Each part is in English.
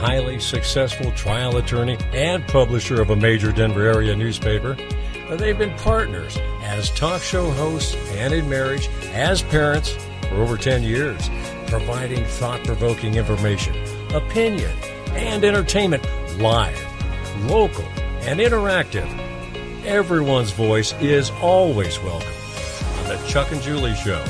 highly successful trial attorney and publisher of a major Denver area newspaper. They've been partners as talk show hosts and in marriage, as parents for over 10 years, providing thought provoking information, opinion, and entertainment live, local, and interactive. Everyone's voice is always welcome on The Chuck and Julie Show.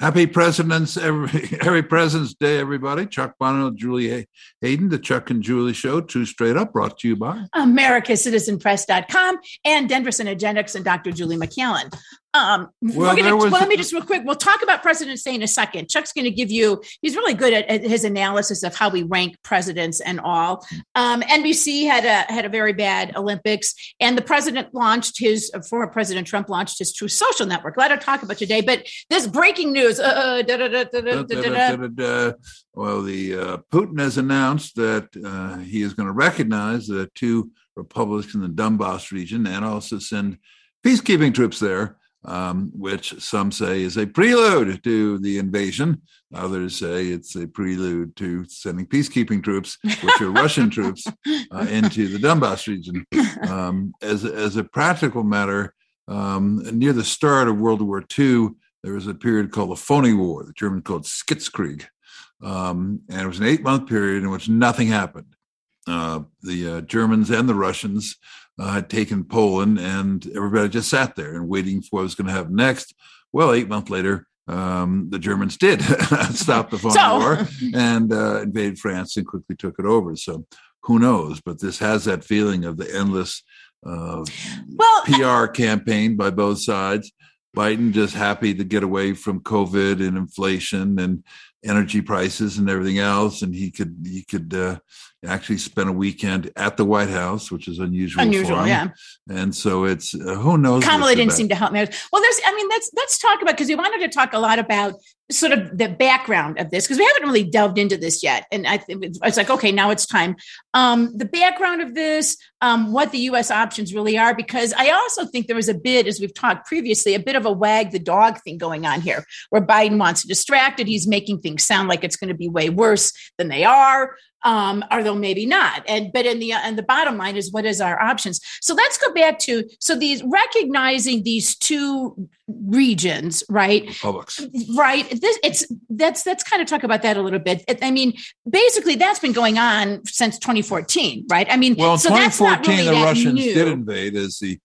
Happy President's every, every President's Day, everybody. Chuck Bonniwell, Julie Hayden, the Chuck and Julie Show, two straight up, brought to you by AmericaCitizenPress.com and Denver Synergetics and Dr. Julie McCallan. Um, well, gonna, was, well, let me just real quick. We'll talk about President's Day in a second. Chuck's going to give you. He's really good at, at, his analysis of how we rank presidents and all. Um, NBC had a had a very bad Olympics, and the president launched his former President Trump launched his Truth Social Network. Let us talk about today. But this breaking news. well, the uh, Putin has announced that uh, he is going to recognize the two republics in the Donbass region and also send peacekeeping troops there um, which some say is a prelude to the invasion. Others say it's a prelude to sending peacekeeping troops, which are Russian troops, uh, into the Donbass region. Um, as, as a practical matter, um, near the start of World War II, there was a period called the Phony War, the Germans called Sitzkrieg. Um, and it was an eight month period in which nothing happened. Uh, the uh, Germans and the Russians uh, had taken Poland, and everybody just sat there and waiting for what was going to happen next. Well, eight months later, um, the Germans did stop the phony so. war and uh, invaded France and quickly took it over. So who knows? But this has that feeling of the endless uh, well, PR campaign by both sides. Biden just happy to get away from COVID and inflation and energy prices and everything else, and he could he could uh, actually spend a weekend at the White House, which is unusual. Unusual, yeah. And so it's uh, who knows. Kamala didn't about. seem to help me. Well, there's I mean let's let's talk about because we wanted to talk a lot about sort of the background of this because we haven't really delved into this yet and i think it's like okay now it's time um, the background of this um, what the us options really are because i also think there was a bit as we've talked previously a bit of a wag the dog thing going on here where biden wants to distract it he's making things sound like it's going to be way worse than they are um, although maybe not. And but in the and the bottom line is what is our options? So let's go back to so these recognizing these two regions, right? Republics, right? This it's that's that's kind of talk about that a little bit. I mean, basically that's been going on since 2014, right? I mean, well, in so 2014 really the Russians new. did invade, as the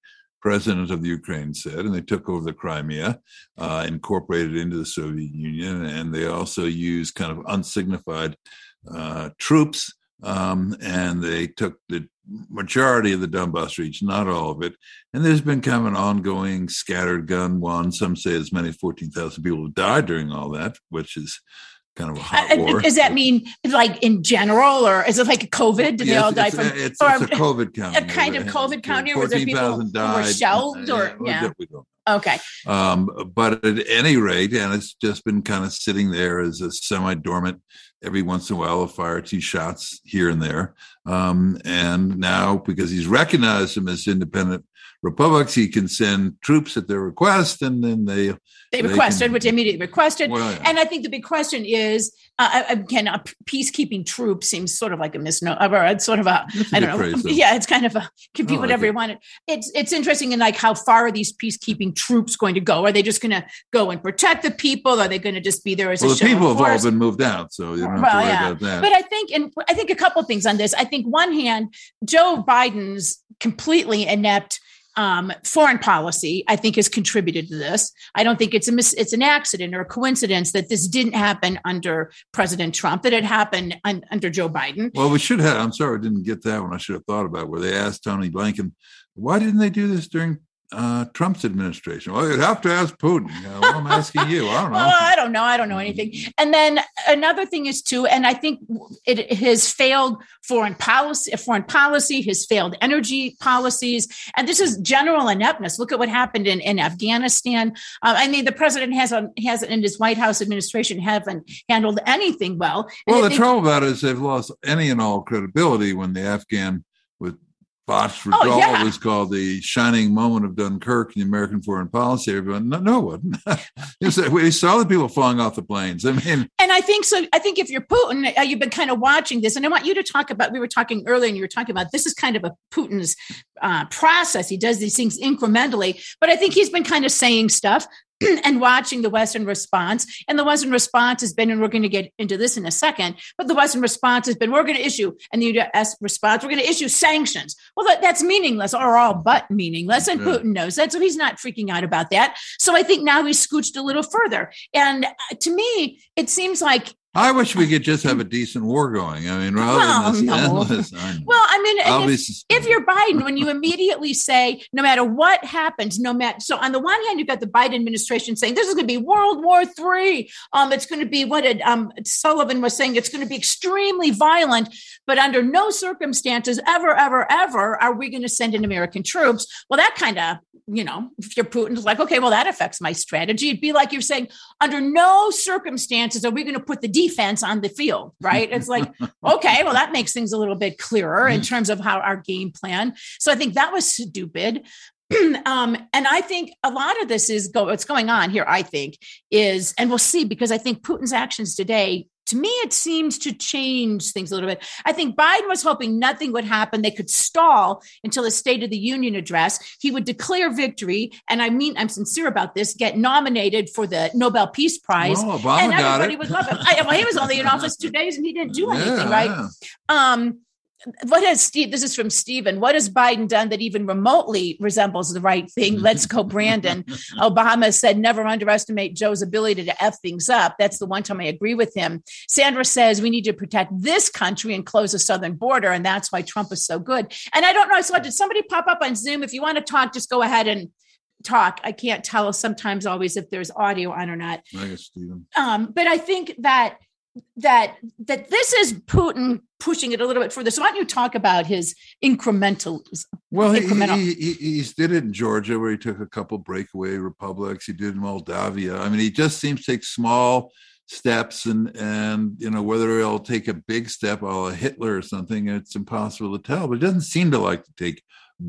president of the Ukraine said, and they took over the Crimea, uh, incorporated into the Soviet Union, and they also used kind of unsignified uh, troops, um, and they took the majority of the Donbass region, not all of it. And there's been kind of an ongoing scattered gun one. Some say as many as 14,000 people died during all that, which is kind of a hot uh, war. Does that mean like in general, or is it like a COVID? Did yeah, they all die from? It's, or, it's a COVID count. A kind of COVID county. Was there people who were shelved, or yeah? Don't Okay. Um, but at any rate, and it's just been kind of sitting there as a semi dormant. Every once in a while, a fire two shots here and there. Um, and now, because he's recognized him as independent republics, he can send troops at their request, and then they they, they requested, can, which immediately requested. Well, yeah. And I think the big question is, uh, uh again, a peacekeeping troop seems sort of like a misnomer. It's sort of a, I don't know. Phrase, yeah, it's kind of a can be whatever you want. It's it's interesting in like how far are these peacekeeping troops going to go? Are they just going to go and protect the people? Are they going to just be there as well, a the people have all been moved out, so you don't have well, to worry yeah. about that. But I think, and I think a couple things on this. I think one hand, Joe Biden's completely inept um, foreign policy, I think, has contributed to this. I don't think it's a mis- it's an accident or a coincidence that this didn't happen under President Trump; that it happened un- under Joe Biden. Well, we should have. I'm sorry, I didn't get that one. I should have thought about where they asked Tony Blinken, "Why didn't they do this during uh, Trump's administration? Well, you'd have to ask Putin. Know, well, I'm asking you. I don't know. well, I don't know. I don't know anything. And then another thing is too, and I think it has failed foreign policy, foreign policy, has failed energy policies, and this is general ineptness. Look at what happened in, in Afghanistan. Uh, I mean, the president has a, has in his White House administration haven't handled anything well. Well, the trouble about it is they've lost any and all credibility when the Afghan botched Oh, yeah. was called the shining moment of Dunkirk in American foreign policy. Everyone, no, no, it wasn't. It was- we saw the people falling off the planes. I mean, And I think so. I think if you're Putin, uh, you've been kind of watching this, and I want you to talk about. We were talking earlier, and you were talking about this is kind of a Putin's uh, process. He does these things incrementally, but I think he's been kind of saying stuff and watching the Western response. And the Western response has been, and we're going to get into this in a second, but the Western response has been, we're going to issue, and the U.S. response, we're going to issue sanctions. Well, that, that's meaningless, or all but meaningless, and Yeah. Putin knows that, so he's not freaking out about that. So I think now he's scooched a little further. And uh, to me, it seems like I wish we could just have a decent war going. I mean, rather Well, than this no. endless. I. Well, I mean, I'll if, if you're Biden, when you immediately say, no matter what happens, no matter so on the one hand, you've got the Biden administration saying this is going to be World War Three. Um, it's going to be what it, um, Sullivan was saying. It's going to be extremely violent, but under no circumstances ever, ever, ever are we going to send in American troops. Well, that kind of, you know, if you're Putin's like, okay, well, that affects my strategy. It'd be like you're saying, under no circumstances are we going to put the defense on the field, right? It's like, okay, well, that makes things a little bit clearer in terms of how our game plan. So I think that was stupid. um, and I think a lot of this is go what's going on here, I think, is, and we'll see, because I think Putin's actions today, to me, it seems to change things a little bit. I think Biden was hoping nothing would happen. They could stall until the State of the Union address. He would declare victory. And I mean, I'm sincere about this, get nominated for the Nobel Peace Prize. Obama and got everybody it. would love him. I, well, he was only in office two days and he didn't do anything, Yeah, right? yeah. Um, what has Steve? This is from Stephen. What has Biden done that even remotely resembles the right thing? Let's go, Brandon. Obama said, never underestimate Joe's ability to f things up. That's the one time I agree with him. Sandra says we need to protect this country and close the southern border, and that's why Trump is so good. And I don't know. So did somebody pop up on Zoom? If you want to talk, just go ahead and talk. I can't tell sometimes always if there's audio on or not I guess Stephen. um, but I think that that that this is Putin pushing it a little bit further. So why don't you talk about his incrementalism? Well, he, Incremental. he, he, he's did it in Georgia where he took a couple breakaway republics. He did in Moldavia. I mean, he just seems to take small steps and and you know whether he'll take a big step a la Hitler or something, it's impossible to tell. But he doesn't seem to like to take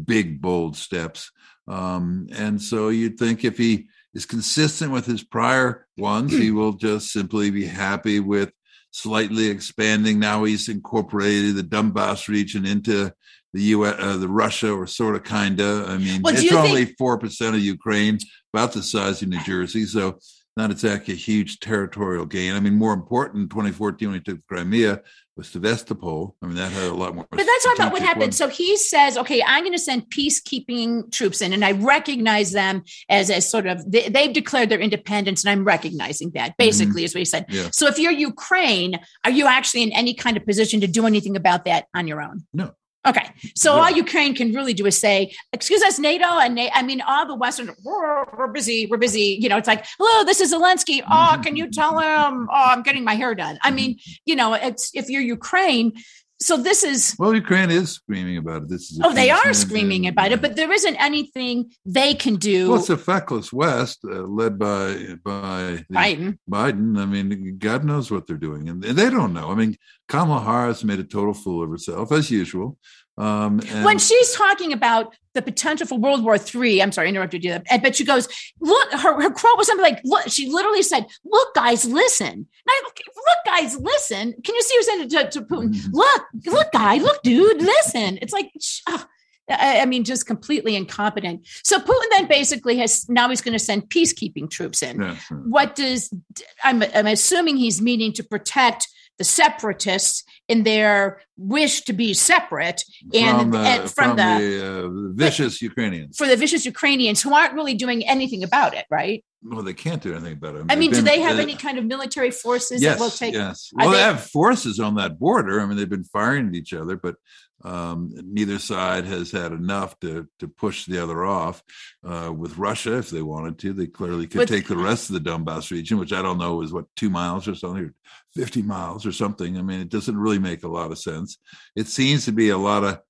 big, bold steps. Um, and so you'd think if he is consistent with his prior ones, he will just simply be happy with slightly expanding. Now he's incorporated the Donbass region into the U. Uh, the Russia, or sort of, kinda. I mean, Well, it's only four percent of Ukraine, about the size of New Jersey, so not exactly a huge territorial gain. I mean, more important, 2014 when he took Crimea was Sevastopol. I mean, that had a lot more. But that's about what happened. ones. So he says, okay, I'm going to send peacekeeping troops in, and I recognize them as a sort of they, they've declared their independence, and I'm recognizing that. Mm-hmm. Basically, is what he said. Yeah. So if you're Ukraine, are you actually in any kind of position to do anything about that on your own? No. Okay, so No. all Ukraine can really do is say, "Excuse us, NATO," and Na- I mean, all the Western, we're, we're busy, we're busy. You know, it's like, "Hello, this is Zelensky." Mm-hmm. Oh, can you tell him? Oh, I'm getting my hair done. I mean, mm-hmm. you know, it's if you're Ukraine. So this is Well, Ukraine is screaming about it. This is. Oh, they are screaming about it, but there isn't anything they can do. Well, it's a feckless West uh, led by by Biden. Biden. I mean, God knows what they're doing, and they don't know. I mean, Kamala Harris made a total fool of herself as usual. Um, and When she's talking about the potential for World War III, I'm sorry, I interrupted you. But she goes, look, her, her quote was something like, look, she literally said, look, guys, listen. I, look, guys, listen. Can you see her saying it to, to Putin? Mhm. Look, look, guy, look, dude, listen. It's like, ah. I I mean, just completely incompetent. So Putin then basically has now he's going to send peacekeeping troops in. What does I'm, I'm assuming he's meaning to protect the separatists in their wish to be separate and from the, and from, the, uh, vicious Ukrainians. for the vicious Ukrainians who aren't really doing anything about it, right? well, they can't do anything about it. I mean, do they have uh, any kind of military forces yes, that will take? Yes. Well, they, they- have forces on that border. I mean, they've been firing at each other, but um, neither side has had enough to to push the other off. Uh, with Russia, if they wanted to, they clearly could take the rest of the Donbass region, which I don't know is what two miles or something, or fifty miles or something. I mean, it doesn't really make a lot of sense. It seems to be a lot of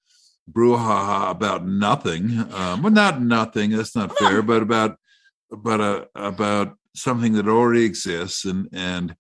brouhaha about nothing. Um, well, not nothing. That's not fair, but about but uh, about something that already exists and and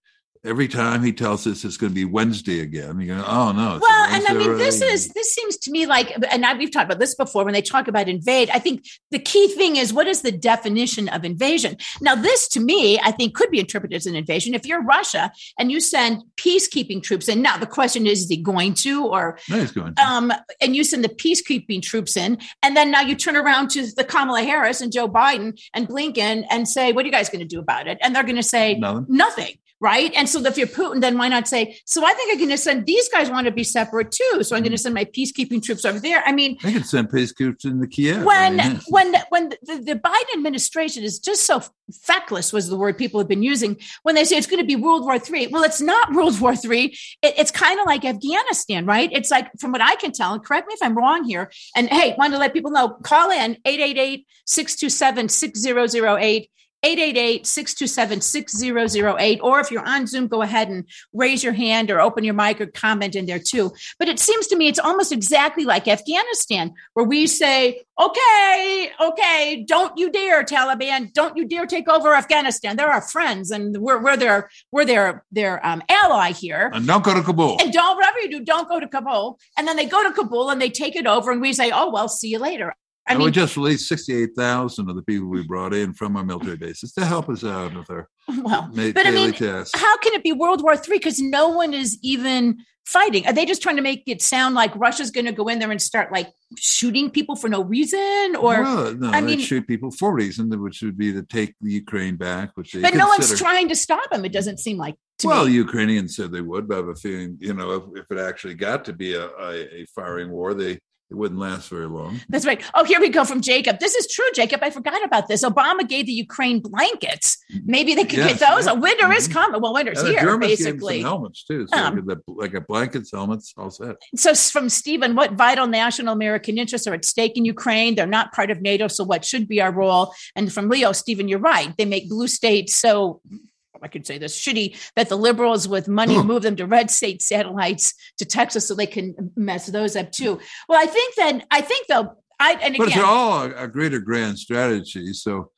every time he tells us it's going to be Wednesday again, you go, oh no. Well, and I mean, this is this seems to me like, and I, we've talked about this before when they talk about invade. I think the key thing is what is the definition of invasion? Now, this to me, I think could be interpreted as an invasion. If you're Russia and you send peacekeeping troops in, now the question is, is he going to, or no, he's going to. Um, and you send the peacekeeping troops in, and then now you turn around to the Kamala Harris and Joe Biden and Blinken and say, what are you guys going to do about it? And they're going to say nothing. nothing right? And so if you're Putin, then why not say, so I think I'm going to send these guys want to be separate too. So I'm going to mm-hmm. send my peacekeeping troops over there. I mean, they can send peacekeepers into Kiev. When, I mean, when, when the, the, Biden administration is just so feckless was the word people have been using when they say it's going to be World War Three. Well, it's not World War Three. It, it's kind of like Afghanistan, right? It's like, from what I can tell, and correct me if I'm wrong here. And hey, want to let people know, call in 888 627 6008 888-627-6008 or if you're on zoom go ahead and raise your hand or open your mic or comment in there too. But it seems to me it's almost exactly like afghanistan where we say okay okay don't you dare taliban don't you dare take over afghanistan. They're our friends and we're, we're their we're their their um, ally here. And don't go to kabul. And don't whatever you do don't go to kabul. And then they go to kabul and they take it over and we say oh well see you later I mean, we just released 68,000 of the people we brought in from our military bases to help us out with our well, but I mean, tasks. how can it be World War III? Because no one is even fighting. Are they just trying to make it sound like Russia's going to go in there and start like shooting people for no reason? Or well, no, I mean, shoot people for reason, which would be to take the Ukraine back. Which but no one's trying to stop them. It doesn't seem like. well, me. Ukrainians said they would, but I have a feeling, you know, if, if it actually got to be a, a, a firing war, they it wouldn't last very long. That's right. Oh, here we go from Jacob. This is true, Jacob. I forgot about this. Obama gave the Ukraine blankets. Maybe they could yes, get those. Yeah. Winter mm-hmm. is coming. Well, winter's and here, Germans basically. helmets too. So um, like a blankets, helmets, all set. So from Stephen, what vital national American interests are at stake in Ukraine? They're not part of NATO. So what should be our role? And from Leo, Stephen, you're right. They make blue states so I could say this shitty that the liberals with money move them to red state satellites to Texas so they can mess those up too. Well, I think that I think though I and again, but it's all a greater grand strategy. So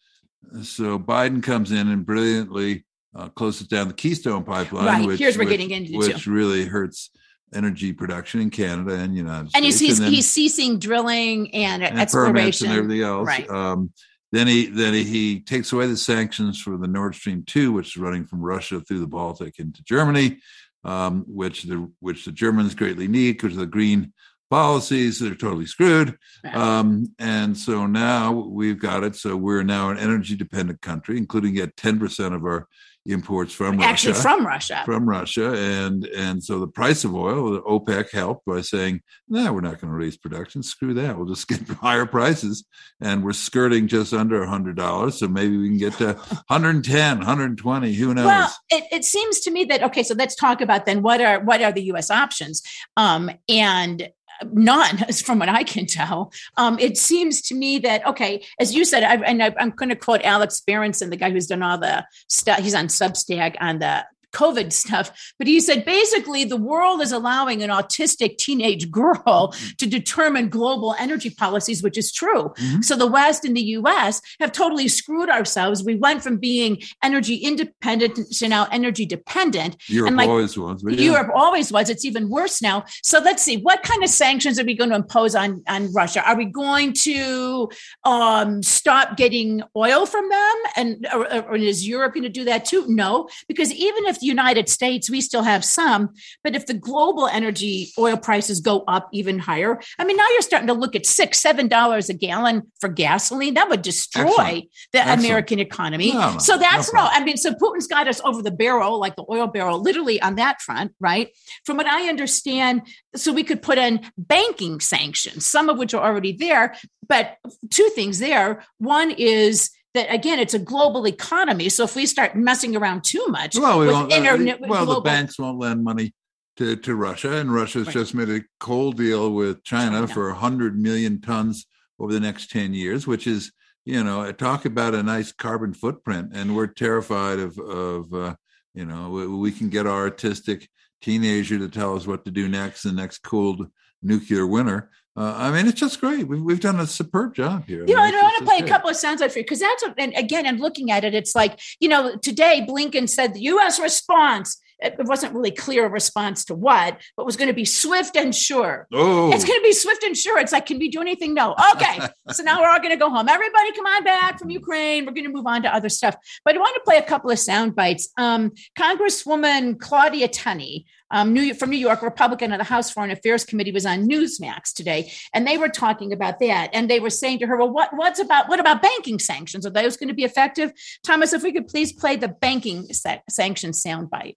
so Biden comes in and brilliantly uh, closes down the Keystone Pipeline, right. which, Here's we're which, getting into which too. really hurts energy production in Canada and United and States. He's, and he's, he's ceasing drilling and, and exploration and everything else. Right. Um, then he then he takes away the sanctions for the Nord Stream two, which is running from Russia through the Baltic into Germany, um, which the which the Germans greatly need because of the green policies. They're totally screwed, um, and so now we've got it. So we're now an energy dependent country, including at ten percent of our imports from actually Russia, from Russia, from Russia, and and so the price of oil, OPEC helped by saying, "No, we're not going to raise production. Screw that. We'll just get higher prices." And we're skirting just under a hundred dollars, so maybe we can get to 110, 120. Who knows? Well, it, it seems to me that okay. So let's talk about then what are what are the U.S. options? Um, and none from what i can tell. Um, it seems to me that okay as you said I, and I, am going to quote alex berenson the guy who's done all the stuff he's on substack on the COVID stuff, but he said basically the world is allowing an autistic teenage girl mm-hmm. to determine global energy policies, which is true. Mm-hmm. So the West and the US have totally screwed ourselves. We went from being energy independent to now energy dependent. Europe and like, always was. Yeah. Europe always was. It's even worse now. So let's see, what kind of sanctions are we going to impose on, on Russia? Are we going to um, stop getting oil from them? And or, or is Europe going to do that too? No, because even if the United States, we still have some. But if the global energy oil prices go up even higher, I mean, now you're starting to look at six, seven dollars a gallon for gasoline. That would destroy Excellent. the Excellent. American economy. No, so that's no, no, I mean, so Putin's got us over the barrel, like the oil barrel, literally on that front, right? From what I understand, so we could put in banking sanctions, some of which are already there. But two things there. One is that again, it's a global economy. So if we start messing around too much, well, we won't, internet, uh, well, global, the banks won't lend money to, to Russia, and Russia's right. just made a coal deal with China, China. for 100 million tons over the next 10 years, which is, you know, talk about a nice carbon footprint. And we're terrified of, of uh, you know, we, we can get our artistic teenager to tell us what to do next, the next cold nuclear winter. Uh, I mean, it's just great. We've, we've done a superb job here. You know, I, want to play a couple of sounds out for you because that's, a, and again, I'm looking at it. It's like, you know, today Blinken said the U.S. response it wasn't really clear a response to what, but was going to be swift and sure. Oh, It's going to be swift and sure. It's like, can we do anything? No. Okay. so now we're all going to go home. Everybody, come on back from Ukraine. We're going to move on to other stuff. But I want to play a couple of sound bites. Um, Congresswoman Claudia Tenney um, New, from New York, Republican of the House Foreign Affairs Committee, was on Newsmax today, and they were talking about that. And they were saying to her, "Well, what, what's about what about banking sanctions? Are those going to be effective?" Thomas, if we could please play the banking sa- sanctions soundbite.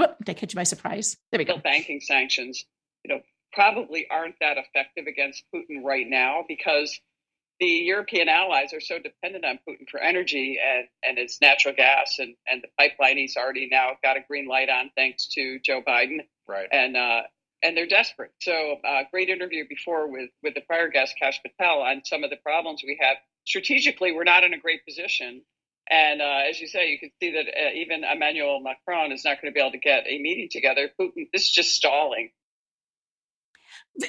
Whoop, did I catch you by surprise? There we go. Banking sanctions, you know, probably aren't that effective against Putin right now because the European allies are so dependent on Putin for energy and, and its natural gas and, and the pipeline he's already now got a green light on thanks to Joe Biden. Right. And uh, and they're desperate. So uh, great interview before with with the prior guest Kash Patel on some of the problems we have. Strategically, we're not in a great position. And uh, as you say, you can see that uh, even Emmanuel Macron is not going to be able to get a meeting together. Putin, this is just stalling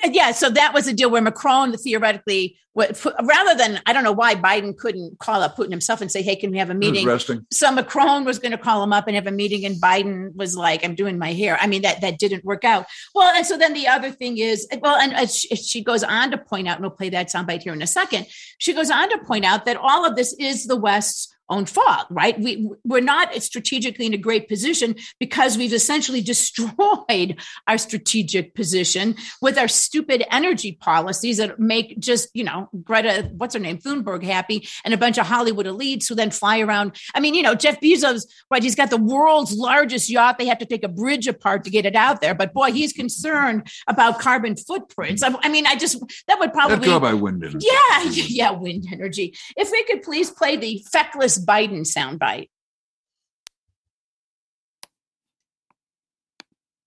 yeah, so that was a deal where Macron theoretically, rather than I don't know why Biden couldn't call up Putin himself and say, "Hey, can we have a meeting?" Resting. So Macron was going to call him up and have a meeting, and Biden was like, "I'm doing my hair." I mean, that that didn't work out. Well, and so then the other thing is, well, and she goes on to point out, and we'll play that soundbite here in a second. She goes on to point out that all of this is the West's own fault, right? We we're not strategically in a great position because we've essentially destroyed our strategic position with our stupid energy policies that make just you know Greta, what's her name, Thunberg happy, and a bunch of Hollywood elites who then fly around. I mean, you know, Jeff Bezos, right? He's got the world's largest yacht. They have to take a bridge apart to get it out there, but boy, he's concerned about carbon footprints. I, I mean, I just that would probably Let's go by wind energy. Yeah, yeah, wind energy. If we could please play the feckless Biden soundbite.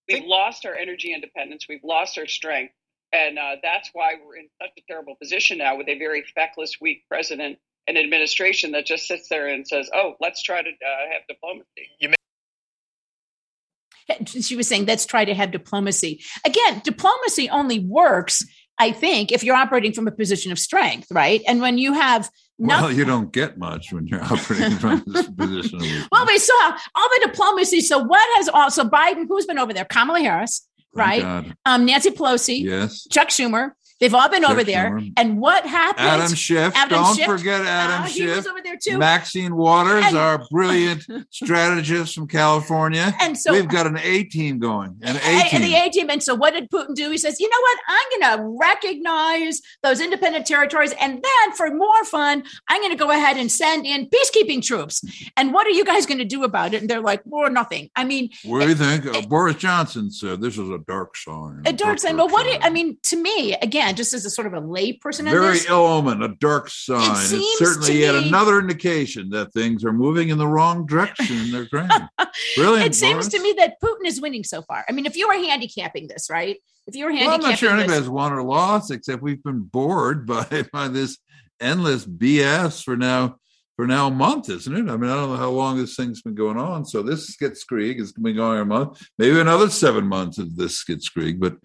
We've lost our energy independence. We've lost our strength. And uh, that's why we're in such a terrible position now with a very feckless, weak president and administration that just sits there and says, oh, let's try to uh, have diplomacy. You may- she was saying, let's try to have diplomacy. Again, diplomacy only works I think, if you're operating from a position of strength, right? And when you have well, you don't get much when you're operating from this position. Well, we saw all the diplomacy. So, what has also Biden? Who's been over there? Kamala Harris, right? Um, Nancy Pelosi, yes, Chuck Schumer. They've all been over there. Schumer. And what happened? Adam Schiff. Adam Don't Schiff. forget Adam uh, Schiff. He was over there too. Maxine Waters, and, our brilliant strategist from California. And so we've got an A team going. An A team. And the A team. And so what did Putin do? He says, you know what? I'm going to recognize those independent territories. And then for more fun, I'm going to go ahead and send in peacekeeping troops. And what are you guys going to do about it? And they're like, well, nothing. I mean, what do you think? Uh, Boris Johnson said this is a dark sign. A dark sign. But what do you, I mean, to me, again, just as a sort of a lay person. Very ill omen, a dark sign. It, it's certainly yet me, another indication that things are moving in the wrong direction in their. Brilliant. It seems to me that Putin is winning so far. I mean, if you were handicapping this, right? If you were handicapping well, I'm not sure anybody has won or lost, except we've been bored by by this endless BS for now for now a month, isn't it? I mean, I don't know how long this thing's been going on. So this Skitskrieg has been going on a month, maybe another seven months of this Skitskrieg, but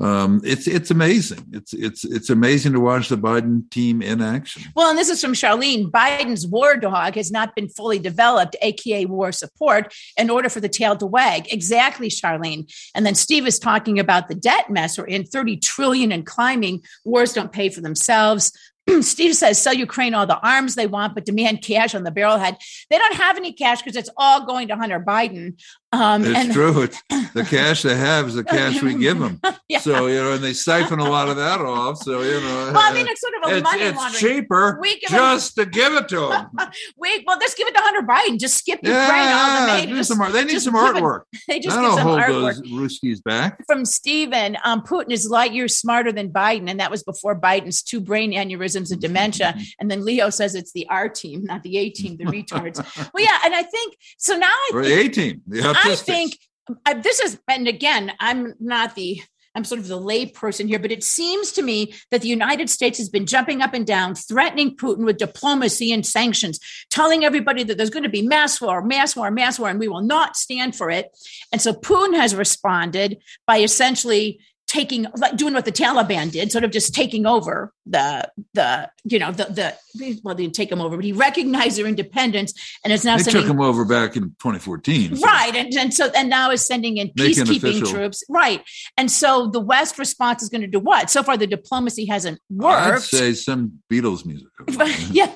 um, it's it's amazing. It's it's it's amazing to watch the Biden team in action. Well, and this is from Charlene. Biden's war dog has not been fully developed, aka war support, in order for the tail to wag. Exactly, Charlene. And then Steve is talking about the debt mess. We're in 30 trillion and climbing. Wars don't pay for themselves. Steve says sell Ukraine all the arms they want, but demand cash on the barrelhead. They don't have any cash because it's all going to Hunter Biden. Um, it's and, true. It's the cash they have is the cash we give them. yeah. So you know, and they siphon a lot of that off. So you know, well, I mean, it's sort of a it's, money it's laundering. cheaper just them, to give it to them. we well, just give it to Hunter Biden. Just skip the yeah, the just, some, they need some artwork. they just That'll get some hold artwork. those Ruskies back. From Stephen, um, Putin is light years smarter than Biden, and that was before Biden's two brain aneurysms and dementia. and then Leo says it's the R team, not the A team, the retards. well, yeah, and I think so. Now I or think, the A team, the I think uh, this is, and again, I'm not the I'm sort of the lay person here, but it seems to me that the United States has been jumping up and down, threatening Putin with diplomacy and sanctions, telling everybody that there's going to be mass war, mass war, mass war, and we will not stand for it. And so Putin has responded by essentially taking like doing what the Taliban did, sort of just taking over the the you know the the well they didn't take them over, but he recognized their independence and is now They sending took him over back in 2014. so- right and, and so and now is sending in Making peacekeeping troops right and so the West response is going to do what? So far the diplomacy hasn't worked. I'd say some Beatles music. yeah.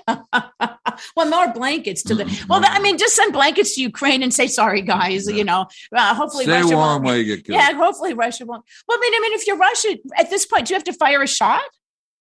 well, more blankets to the. Mm, Well. I mean, just send blankets to Ukraine and say sorry, guys. Yeah. You know, uh, hopefully Stay Russia warm won't. while you get killed. Yeah, hopefully Russia won't. Well, I mean, mean, if you're Russia at this point, do you have to fire a shot?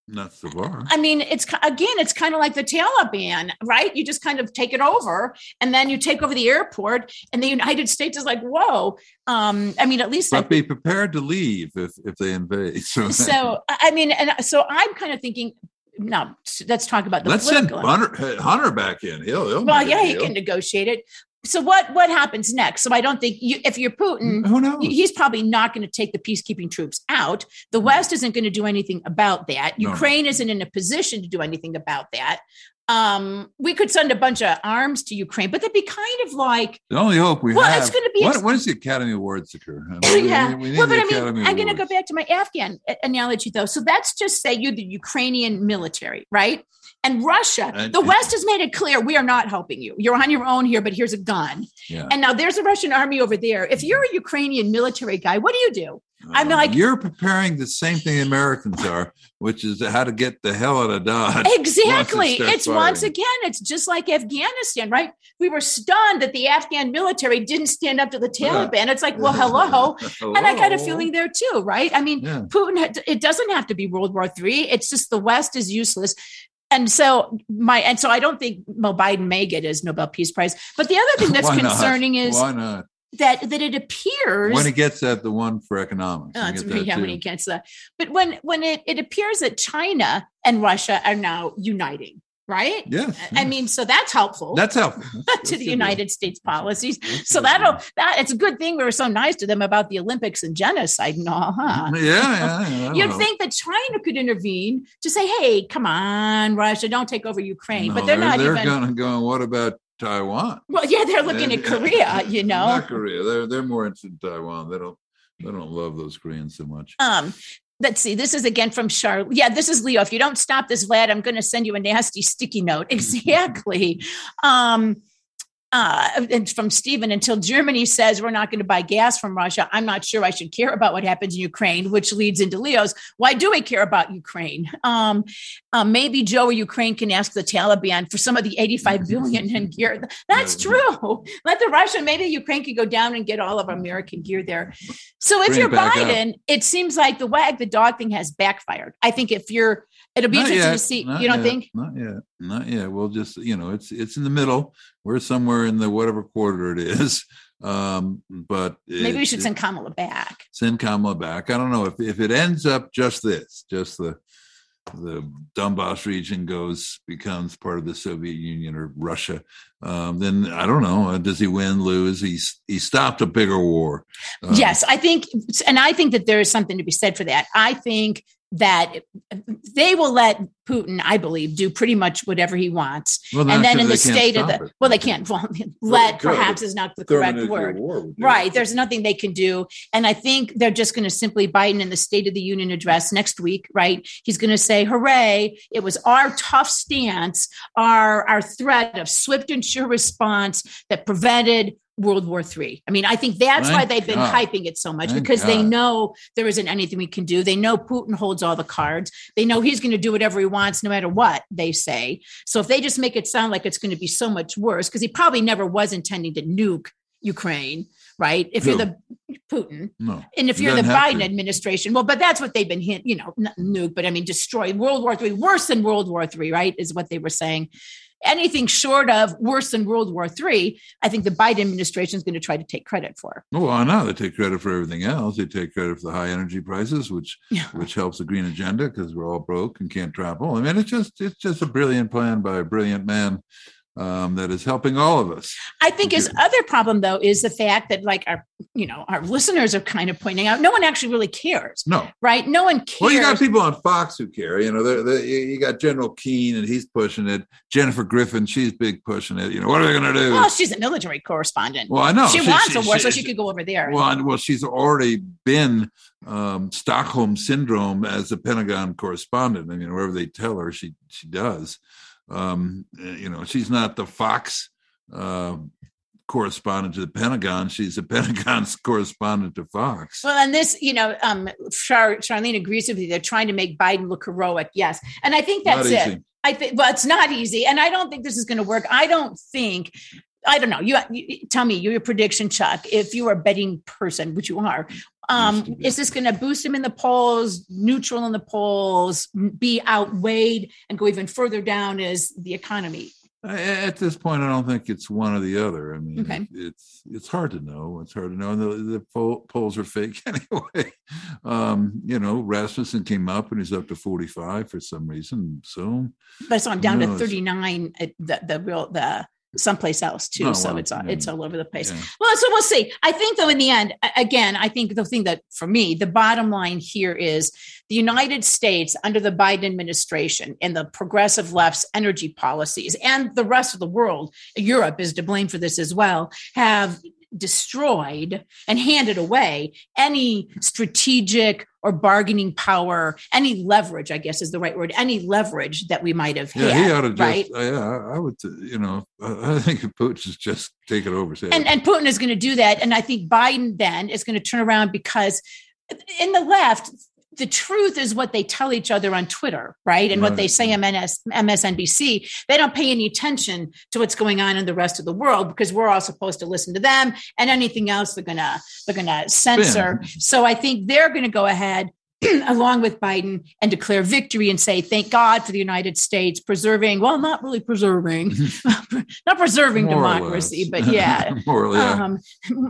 Not so far. I mean, it's again, it's kind of like the Taliban, right? You just kind of take it over, and then you take over the airport, and the United States is like, whoa. Um, I mean, at least I be prepared to leave if, if they invade. So, so I mean, and so I'm kind of thinking. No, let's talk about the let's send. Hunter, Hunter back in. He'll, he'll well, yeah, he can negotiate it. So what what happens next? So I don't think you, if you're Putin, Who knows? he's probably not going to take the peacekeeping troops out. The West isn't going to do anything about that. No. Ukraine isn't in a position to do anything about that. Um, we could send a bunch of arms to Ukraine, but that'd be kind of like the only hope we Well, have. it's gonna be When, ex- does the Academy Awards occur? I mean, yeah. we- we well, but I mean, Academy I'm going to go back to my Afghan analogy, though. So that's just say you're the Ukrainian military, right? And Russia, And- the West has made it clear we are not helping you. You're on your own here, but here's a gun. Yeah. And now there's a Russian army over there. If you're a Ukrainian military guy, what do you do? I'm Um, like- you're preparing the same thing the Americans are, which is how to get the hell out of Dodge. Exactly. starts It's once again, it's just like Afghanistan, right? We were stunned that the Afghan military didn't stand up to the Yeah. Taliban. It's like, well, hello. And I got a feeling there too, right? I mean, Yeah. Putin, it doesn't have to be World War Three. It's just the West is useless. And so my and so I don't think well, Biden may get his Nobel Peace Prize. But the other thing that's concerning is why not? that that it appears When he gets at the one for economics, Oh, get that yeah, when he gets that. But when when it, it appears that China and Russia are now uniting, right? Yes, I yes. mean, so that's helpful that's helpful That's- to the. United States policies. That's So that'll that it's a good thing we were so nice to them about the Olympics and genocide and all, huh? Yeah, yeah. yeah, You'd know. think that China could intervene to say, "Hey, come on, Russia, don't take over Ukraine." No, but they're, not they're even. going, going. What about Taiwan? well, yeah, they're looking at Korea, you know. Not Korea. They're they're more interested in Taiwan. They don't they don't love those Koreans so much. Um, let's see. This is again from Charlotte. Yeah, this is Leo. If you don't stop this, Vlad, I'm going to send you a nasty sticky note. Exactly. Um, uh, and from Stephen, until Germany says we're not going to buy gas from Russia, I'm not sure I should care about what happens in Ukraine, which leads into Leo's. Why do we care about Ukraine? Um, uh, maybe Joe or Ukraine can ask the Taliban for some of the 85 billion in gear. That's true. Let the Russian, maybe Ukraine could go down and get all of American gear there. So if Bring you're back up. Biden, it seems like the wag the dog thing has backfired. I think if you're, it'll be Not interesting yet, to see. not You don't yet, think? Not yet. Not yet. We'll just you know it's it's in the middle. We're somewhere in the whatever quarter it is. Um, but Maybe we should it- send Kamala back. send Kamala back. I don't know if if it ends up just this, just the the Donbass region goes becomes part of the Soviet Union or Russia, um, then I don't know. Uh, Does he win, lose? He's he stopped a bigger war. Um, yes, I think, and I think that there is something to be said for that. I think that they will let Putin, I believe, do pretty much whatever he wants. Well, and then in the because they can't state of the, it. well, they can't. Well, let perhaps is not the correct word. war Right. There's nothing they can do. And I think they're just going to simply, Biden in the State of the Union address next week, right? He's going to say, hooray, it was our tough stance, our, our threat of swift and sure response that prevented World War III. I mean, I think that's why they've been God. hyping it so much Thank because they know there isn't anything we can do. They know Putin holds all the cards. They know he's going to do whatever he wants, no matter what they say. So if they just make it sound like it's going to be so much worse, because he probably never was intending to nuke Ukraine, right? If you're the Putin, No. and if you're the Biden to. administration, well, but that's what they've been hint, you know, not nuke, but I mean, destroy World War Three, worse than World War Three, right? Is what they were saying. Anything short of worse than World War Three, I think the Biden administration is going to try to take credit for. Well, why not? They take credit for everything else. They take credit for the high energy prices, which Yeah. which helps the green agenda because we're all broke and can't travel. I mean, it's just it's just a brilliant plan by a brilliant man um, that is helping all of us. I think his other problem, though, is the fact that, like our, you know, our listeners are kind of pointing out, no one actually really cares. No, right? No one cares. Well, you got people on Fox who care. You know, they're, they're, you got General Keane and he's pushing it. Jennifer Griffin, she's big pushing it. You know, what are they going to do? Well, she's a military correspondent. Well, I know she, she wants she, a war, she, so she could go over there. Well, well, she's already been um, Stockholm syndrome as a Pentagon correspondent. I mean, wherever they tell her, she she does. Um, you know, she's not the Fox uh, correspondent to the Pentagon. She's a Pentagon's correspondent to Fox. Well, and this, you know, um, Char- Charlene agrees with you. They're trying to make Biden look heroic. Yes, and I think that's it. I think, well, it's not easy, and I don't think this is going to work. I don't think I don't know. You, you, tell me your prediction, Chuck. If you are a betting person, which you are, um, is this going to boost him in the polls, neutral in the polls, be outweighed, and go even further down as the economy? At this point, I don't think it's one or the other. I mean, okay. it's it's hard to know. It's hard to know. And the, the polls are fake anyway. Um, you know, Rasmussen came up and he's up to forty five for some reason. So, but so I'm down to thirty nine. The the real the someplace else too. Oh, so it's uh, all, it's all over the place. Yeah. Well, so we'll see. I think though, in the end, again, I think the thing that for me, the bottom line here is the United States under the Biden administration and the progressive left's energy policies and the rest of the world, Europe is to blame for this as well, have destroyed and handed away any strategic or bargaining power, any leverage, I guess is the right word, any leverage that we might have yeah, had. He ought to just, right? Uh, yeah, I would, uh, you know, I think Putin should just take it over. And, and Putin is going to do that. And I think Biden then is going to turn around because in the left, the truth is what they tell each other on Twitter, right? And right. what they say on MS, MSNBC. They don't pay any attention to what's going on in the rest of the world because we're all supposed to listen to them, and anything else they're gonna they're gonna censor. So I think they're going to go ahead along with Biden and declare victory and say, thank God for the United States preserving, well, not really preserving, not preserving More democracy, but yeah. More. Um,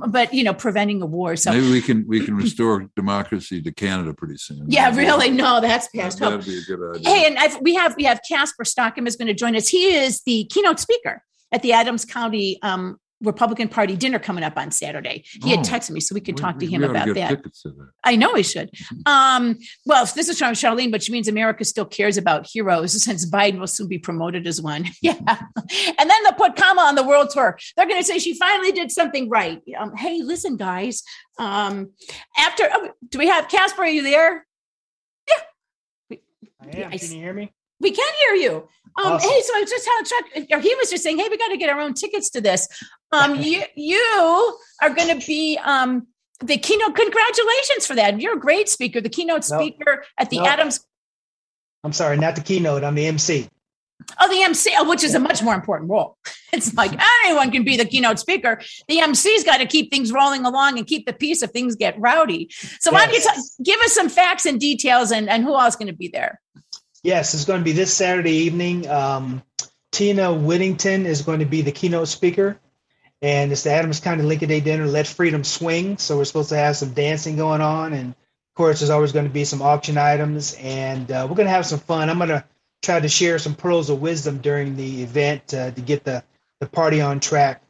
but, you know, preventing a war. So maybe we can, we can restore democracy to Canada pretty soon. Yeah, really? No, that's past that, hope. That'd be a good idea. Hey, and I've, we have, we have Casper Stockham is going to join us. He is the keynote speaker at the Adams County um, Republican Party dinner coming up on Saturday. He oh, had texted me so we could talk we, to him about that. that. I know he should. Um, well, this is from Charlene, but she means America still cares about heroes since Biden will soon be promoted as one. yeah. and then they'll put Kamala on the world tour. They're going to say she finally did something right. Um, hey, listen, guys. Um, after, oh, do we have Casper? Are you there? Yeah. I am. Can you hear me? We can hear you. Um, awesome. Hey, so I was just telling Chuck, or he was just saying, hey, we got to get our own tickets to this. Um, you you are going to be um, the keynote. Congratulations for that. You're a great speaker, the keynote speaker at the Adams. I'm sorry, not the keynote. I'm the MC. Oh, the MC, oh, which is a much more important role. It's like anyone can be the keynote speaker. The MC's got to keep things rolling along and keep the peace if things get rowdy. So, yes. why don't you t- give us some facts and details and, and who else is going to be there? Yes, it's going to be this Saturday evening. Um, Tina Whittington is going to be the keynote speaker, and it's the Adams County Lincoln Day dinner. Let freedom swing. So we're supposed to have some dancing going on, and of course, there's always going to be some auction items, and uh, we're going to have some fun. I'm going to try to share some pearls of wisdom during the event uh, to get the the party on track.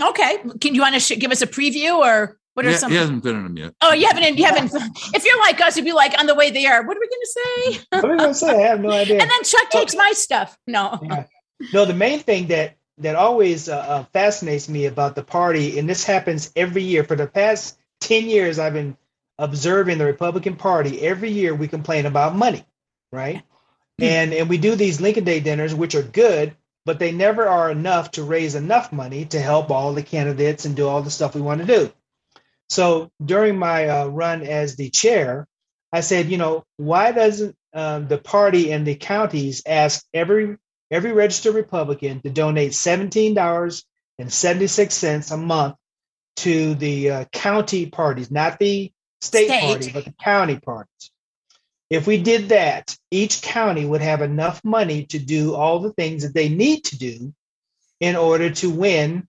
Okay, can you want to sh- give us a preview or? What are yeah, some? He hasn't been in them yet. Oh, you haven't. You haven't. if you're like us, you'd be like on the way there. What are we going to say? what are we going to say? I have no idea. And then Chuck takes my stuff. No. Yeah. No, the main thing that that always uh, uh, fascinates me about the party, and this happens every year for the past ten years, I've been observing the Republican Party. Every year, we complain about money, right? Hmm. And and we do these Lincoln Day dinners, which are good, but they never are enough to raise enough money to help all the candidates and do all the stuff we want to do. So during my uh, run as the chair, I said, you know, why doesn't um, the party and the counties ask every every registered Republican to donate seventeen dollars and seventy six cents a month to the uh, county parties, not the state, state party, but the county parties? If we did that, each county would have enough money to do all the things that they need to do in order to win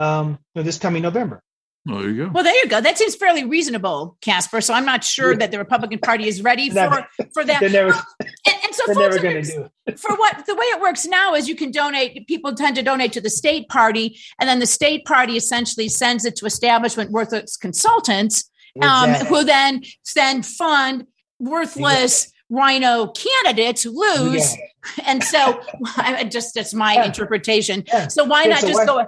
um, this coming November. Oh, there you go. Well, there you go. That seems fairly reasonable, Casper. So I'm not sure that the Republican Party is ready for for that. Never... and, and, so They're folks never going to do it. for what the way it works now is you can donate people tend to donate to the state party and then the state party essentially sends it to establishment worthless consultants um, Exactly. who then then fund worthless rhino candidates who lose Yeah. and so I just that's my Yeah. interpretation Yeah. so why not so just why- go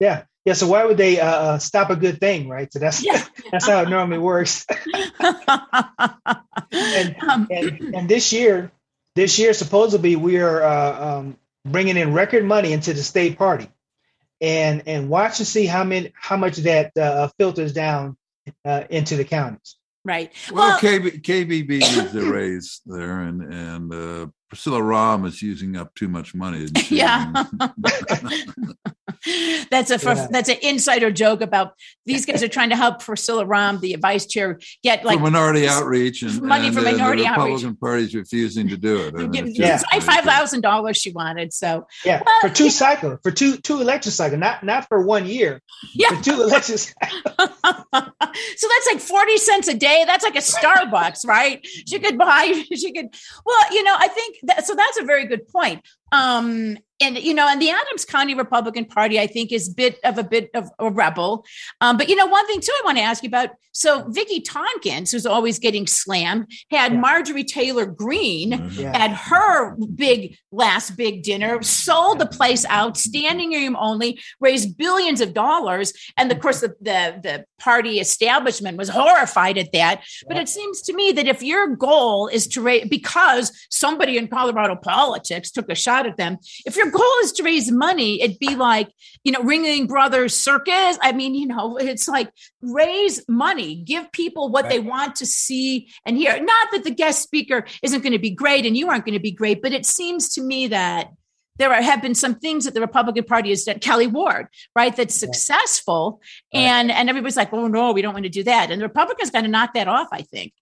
Yeah. Yeah. So why would they uh, uh, stop a good thing, right? So that's Yeah. that's how it normally works. And, Um, and and this year, this year supposedly we are uh, um, bringing in record money into the state party, and and watch and see how many how much that uh, filters down uh, into the counties. right Well, well KB, KBB needs a raise there, and and uh, Priscilla Rahn is using up too much money. Yeah. that's a Yeah. that's an insider joke about these guys are trying to help Priscilla Rahn, the vice chair, get for like minority outreach and, money and, for minority the outreach. Republican Party's refusing to do it. I mean, give- it's Yeah. five thousand dollars she wanted. So Yeah, Well, for two yeah. cycles, for two two election cycles, not not for one year. Yeah. for two elections. so that's like 40 cents a day. That's like a Starbucks, right? She could buy, she could, well, you know, I think that, so that's a very good point. Um, and you know, and the Adams County Republican Party, I think, is bit of a bit of a rebel. Um, but you know, one thing too, I want to ask you about. So Vicky Tompkins, who's always getting slammed, had Yeah. Marjorie Taylor Greene Mhm. Yeah. at her big last big dinner, sold the place out, standing room only, raised billions of dollars, and of course the the, the party establishment was horrified at that. But Yeah. it seems to me that if your goal is to raise, because somebody in Colorado politics took a shot at them, if your goal is to raise money, it'd be like you know Ringling Brothers Circus. I mean, you know, it's like raise money, give people what they want to see and hear. Not that the guest speaker isn't going to be great and you aren't going to be great, but it seems to me that there are, have been some things that the Republican Party has done. Kelli Ward, right, that's successful, Right. and and everybody's like, oh no, we don't want to do that, and the Republicans got to knock that off. I think.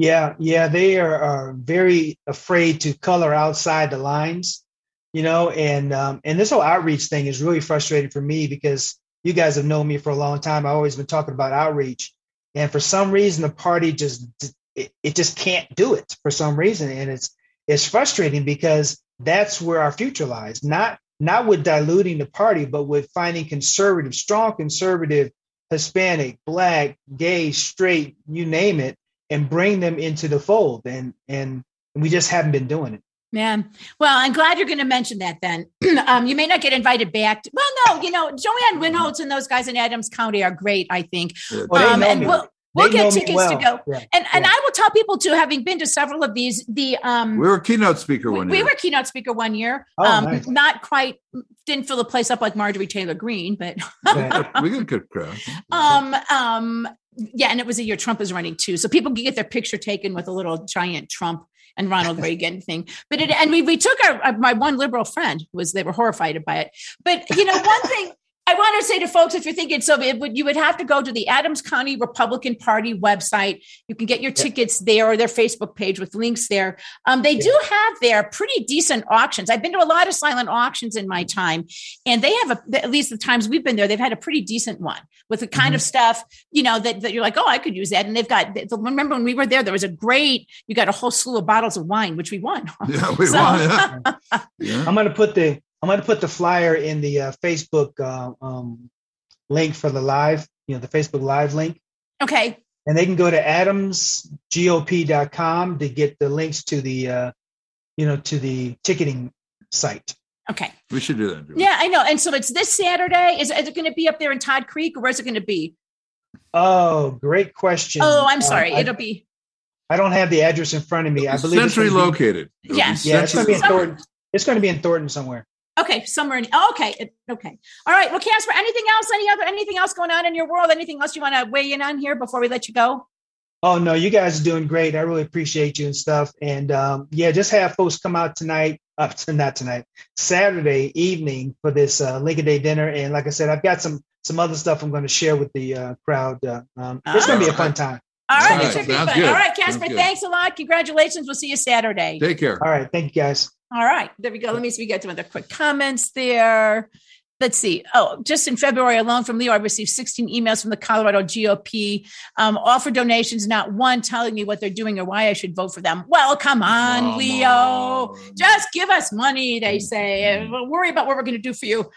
Yeah, yeah, they are, are very afraid to color outside the lines, you know, and um, and this whole outreach thing is really frustrating for me because you guys have known me for a long time. I've always been talking about outreach, and for some reason the party just it, it just can't do it for some reason, and it's it's frustrating because that's where our future lies. Not not with diluting the party, but with finding conservative, strong conservative, Hispanic, black, gay, straight, you name it and bring them into the fold and and we just haven't been doing it Man, well, I'm glad you're going to mention that. Then um, you may not get invited back. To, well, no, you know, Joanne Winholtz and those guys in Adams County are great. I think, Well, they um, know and me. we'll we'll They get tickets well. to go. Yeah. And and Yeah. I will tell people too, having been to several of these, the um, we were keynote speaker one we year. were keynote speaker one year. Oh, um, nice. Not quite, didn't fill the place up like Marjorie Taylor Greene, but we got a good crowd. um, um, yeah, and it was a year Trump was running too, so people could get their picture taken with a little giant Trump and Ronald Reagan thing. But it, and we we took our uh, my one liberal friend was they were horrified by it. But you know, one thing. I want to say to folks, if you're thinking so, it would you would have to go to the Adams County Republican Party website. You can get your tickets there or their Facebook page with links there. Um, they do have their pretty decent auctions. I've been to a lot of silent auctions in my time, and they have a, at least the times we've been there, they've had a pretty decent one with the kind of stuff you know that, that you're like, oh, I could use that. And they've got. Remember when we were there, there was a great. You got a whole slew of bottles of wine, which we won. Yeah, we So- won. Yeah. yeah. i'm gonna put the i'm gonna put the flyer in the uh, facebook uh, um, link for the live you know the facebook live link okay, and they can go to adamsgop.com to get the links to the uh, you know to the ticketing site okay, We should do that. Julie. yeah, I know. And so it's this Saturday. Is, is it going to be up there in Todd Creek, or where's it going to be? oh great question Oh, I'm Uh, sorry. I, It'll be I don't have the address in front of me i It's believe it's centrally gonna be- located. Be Yes. yeah it's going to be in thornton it's going to be in thornton somewhere okay. Somewhere in. Oh, okay, okay. All right. Well, Casper, anything else? Any other? Anything else going on in your world? Anything else you want to weigh in on here before we let you go? Oh no, you guys are doing great. I really appreciate you and stuff. And um, yeah, just have folks come out tonight, up to not tonight, Saturday evening for this uh, Lincoln Day dinner. And like I said, I've got some some other stuff I'm going to share with the uh, crowd. Uh, um, it's going to be a fun time. All right, All it should be sounds fun. good. All right, Sounds Casper, good. thanks a lot. Congratulations. We'll see you Saturday. Take care. All right, thank you guys. All right, there we go. Let me see. We got some other quick comments there. let's see. Oh, just in February alone from Leo, I received 16 emails from the Colorado GOP, um, for donations, not one telling me what they're doing or why I should vote for them. Well, come on, Leo. Just give us money, they say. We'll worry about what we're going to do for you.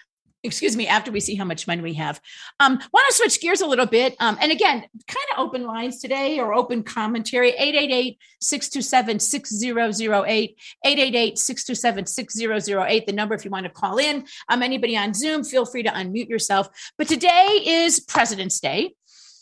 Excuse me, after we see how much money we have. Um, want to switch gears a little bit. Um, and again, kind of open lines today or open commentary 888 627 6008. 888 627 6008, the number if you want to call in. Um, anybody on Zoom, feel free to unmute yourself. But today is President's Day.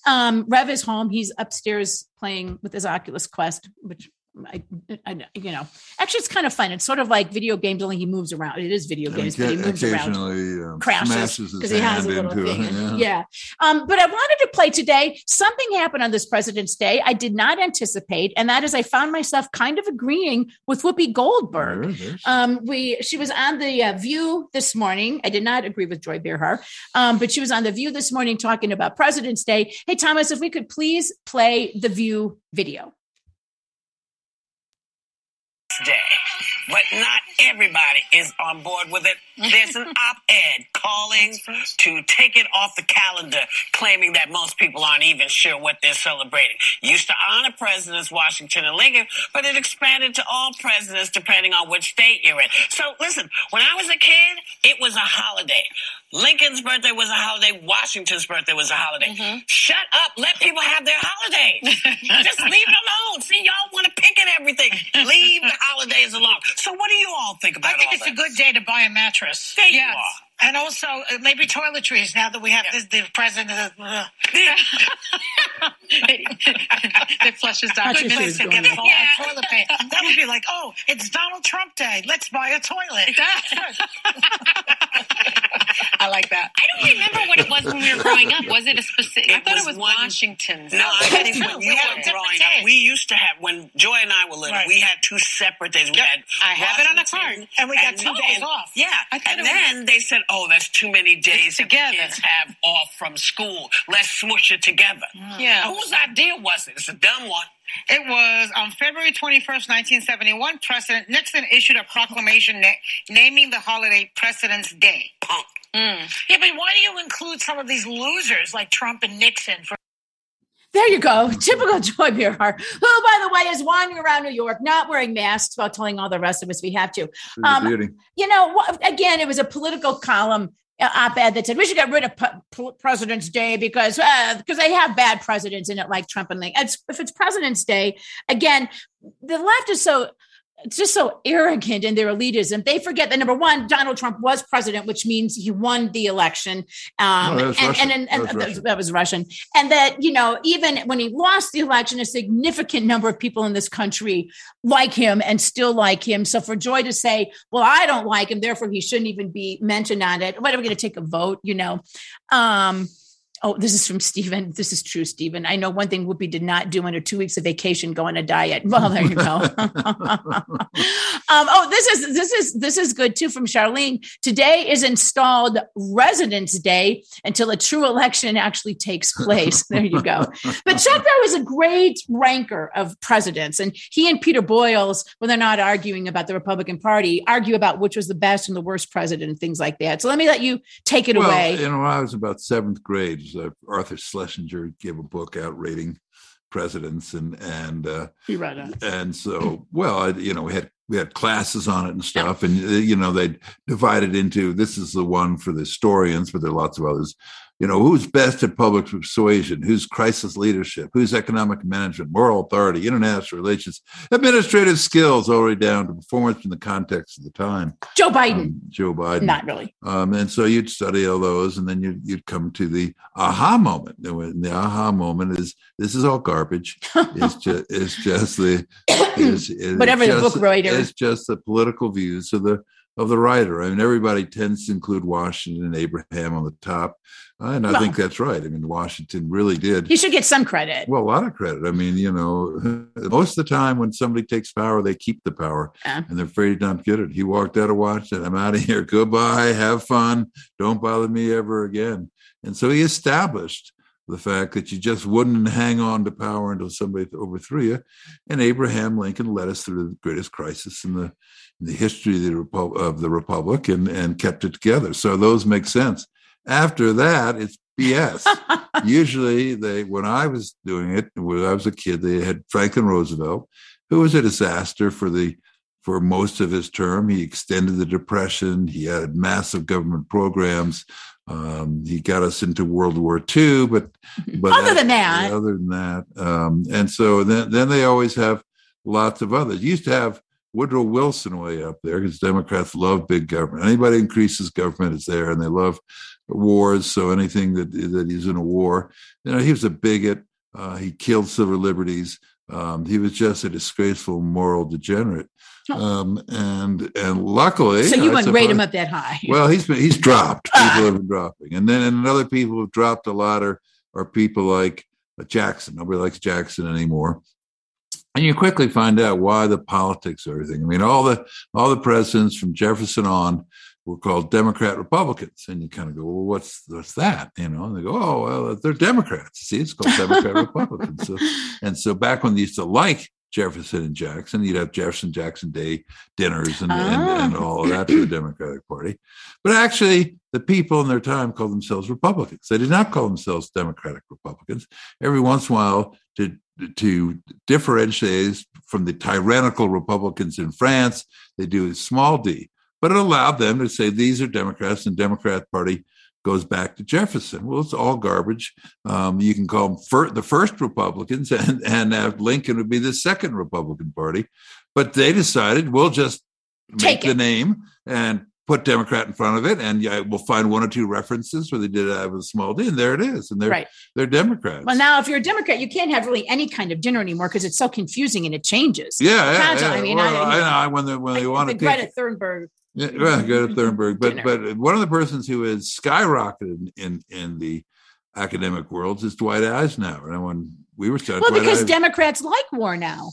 Um, Rev is home. He's upstairs playing with his Oculus Quest, which I, I, you know, actually, it's kind of fun. It's sort of like video games, only he moves around. It is video games, but he moves around um, crashes because he has a little thing. it. Yeah. Yeah. Um, but I wanted to play today. Something happened on this President's Day I did not anticipate, and that is I found myself kind of agreeing with Whoopi Goldberg. Um, we she was on the uh, View this morning. I did not agree with Joy Behar, um, but she was on the View this morning talking about President's Day. Hey Thomas, if we could please play the View video. Day. But not everybody is on board with it. There's an op-ed calling to take it off the calendar, claiming that most people aren't even sure what they're celebrating. Used to honor presidents Washington and Lincoln, but it expanded to all presidents depending on which state you're in. So listen, when I was a kid, it was a holiday. Lincoln's birthday was a holiday. Washington's birthday was a holiday. Mm-hmm. Shut up. Let people have their holidays. Just leave it alone. See, y'all want to pick at everything. Leave the holidays alone. So what do you all think about I think all it's a good day to buy a mattress. There you are. And also, uh, maybe toiletries now that we have this, the president. Uh, it flushes down. That's minutes to get going the on. toilet paper. That would be like, oh, it's Donald Trump Day. Let's buy a toilet. I like that. I don't remember what it was when we were growing up. Was it a specific? I thought was it was one- Washington's. No, I think when We were growing day. up, we used to have when Joy and I were little, Right. we had two separate days. We Yep. had I have it on a Washington card. And we got two days off. Yeah, and it was- then they said, "Oh, that's too many days that the together. kids have off from school. Let's smush it together." Yeah. Whose idea was it? It's a dumb one. It was on February 21st, 1971, President Nixon issued a proclamation na- naming the holiday President's Day. Punk. Yeah, but why do you include some of these losers like Trump and Nixon? For There you go. Typical Joy Behar, who, by the way, is wandering around New York, not wearing masks while telling all the rest of us we have to. Um, you know, again, it was a political column op-ed that said we should get rid of President's Day because uh, because they have bad presidents in it, like Trump and. It's, if it's President's Day, again, the left is so it's just so arrogant in their elitism. They forget that number one, Donald Trump was president, which means he won the election. Um, No, and, Russian. and, and, That was Russian. that was Russian. And that, you know, even when he lost the election, a significant number of people in this country like him and still like him. So for Joy to say, well, I don't like him, therefore he shouldn't even be mentioned on it. What are we going to take a vote? You know, um, Oh, this is from Stephen. This is true, Stephen. I know one thing Whoopi did not do under two weeks of vacation, go on a diet. Well, there you go. um, oh, this is this is this is good too from Charlene. Today is installed Residence Day until a true election actually takes place. there you go. But Chuck Barrow is a great ranker of presidents, and he and Peter Boyles, when they're not arguing about the Republican Party, argue about which was the best and the worst president and things like that. So let me let you take it well, away. you know, I was about seventh grade, uh, Arthur Schlesinger gave a book out rating presidents, and and uh, You read it. and so well, I, you know, we had we had classes on it and stuff, and uh, you know, they divided into this is the one for the historians, but there are lots of others. You know, who's best at public persuasion? Who's crisis leadership? Who's economic management, moral authority, international relations, administrative skills, all the way down to performance in the context of the time. Joe Biden. Um, Joe Biden. Not really. Um, and so you'd study all those, and then you'd, you'd come to the aha moment. And the aha moment is this is all garbage. It's just it's just the it's, it's Whatever the just- book writer- It's just the political views of the of the writer. I mean, everybody tends to include Washington and Abraham on the top, and I Well- think that's right. I mean, Washington really did. He should get some credit. Well, a lot of credit. I mean, you know, most of the time when somebody takes power, they keep the power, Yeah. and they're afraid to not get it. He walked out of Washington. I'm out of here. Goodbye. Have fun. Don't bother me ever again. And so he established the fact that you just wouldn't hang on to power until somebody overthrew you. And Abraham Lincoln led us through the greatest crisis in the the history of the, Repu- of the republic and, and kept it together. So those make sense. After that, it's BS. Usually, they when I was doing it when I was a kid, they had Franklin Roosevelt, who was a disaster for the for most of his term. He extended the depression. He had massive government programs. Um, he got us into World War II, but but Other than that. other than that, um, and so then then they always have lots of others. You used to have Woodrow Wilson way up there because Democrats love big government. Anybody increases government is there, and they love wars. So anything that that he's in a war, you know, he was a bigot. Uh, he killed civil liberties. Um, he was just a disgraceful moral degenerate. Um, and and luckily, so you wouldn't rate him up that high. well, he's been he's dropped. People have been dropping, and then and other people who've dropped a lot are are people like Jackson. Nobody likes Jackson anymore, and you quickly find out why the politics of everything. I mean, all the all the presidents from Jefferson on were called Democrat Republicans, and you kind of go, well, what's what's that? You know, and they go, oh, well, they're Democrats. See, it's called Democrat Republicans. So, and so back when they used to like Jefferson and Jackson, you'd have Jefferson Jackson Day dinners and, and, and Ah. all of that for the Democratic Party. But actually, the people in their time called themselves Republicans. They did not call themselves Democratic Republicans. Every once in a while, to to differentiate from the tyrannical Republicans in France, they do a small d. But it allowed them to say these are Democrats, and Democrat Party goes back to Jefferson. Well, it's all garbage. Um, you can call them fir- the first Republicans, and and uh, Lincoln would be the second Republican Party. But they decided we'll just make Take the name and put Democrat in front of it, and yeah, we'll find one or two references where they did have a small d, and there it is, and they're Right. they're Democrats. Well, now if you're a Democrat, you can't have really any kind of dinner anymore because it's so confusing and it changes. yeah, yeah, yeah. I mean, Well, I- I, know when they when they want to Greta Thunberg. Yeah, well, Greta Thunberg, but Dinner. but one of the persons who has skyrocketed in in the academic worlds is Dwight Eisenhower. And when we were studying, Well, Dwight because Eisen- Democrats like war now,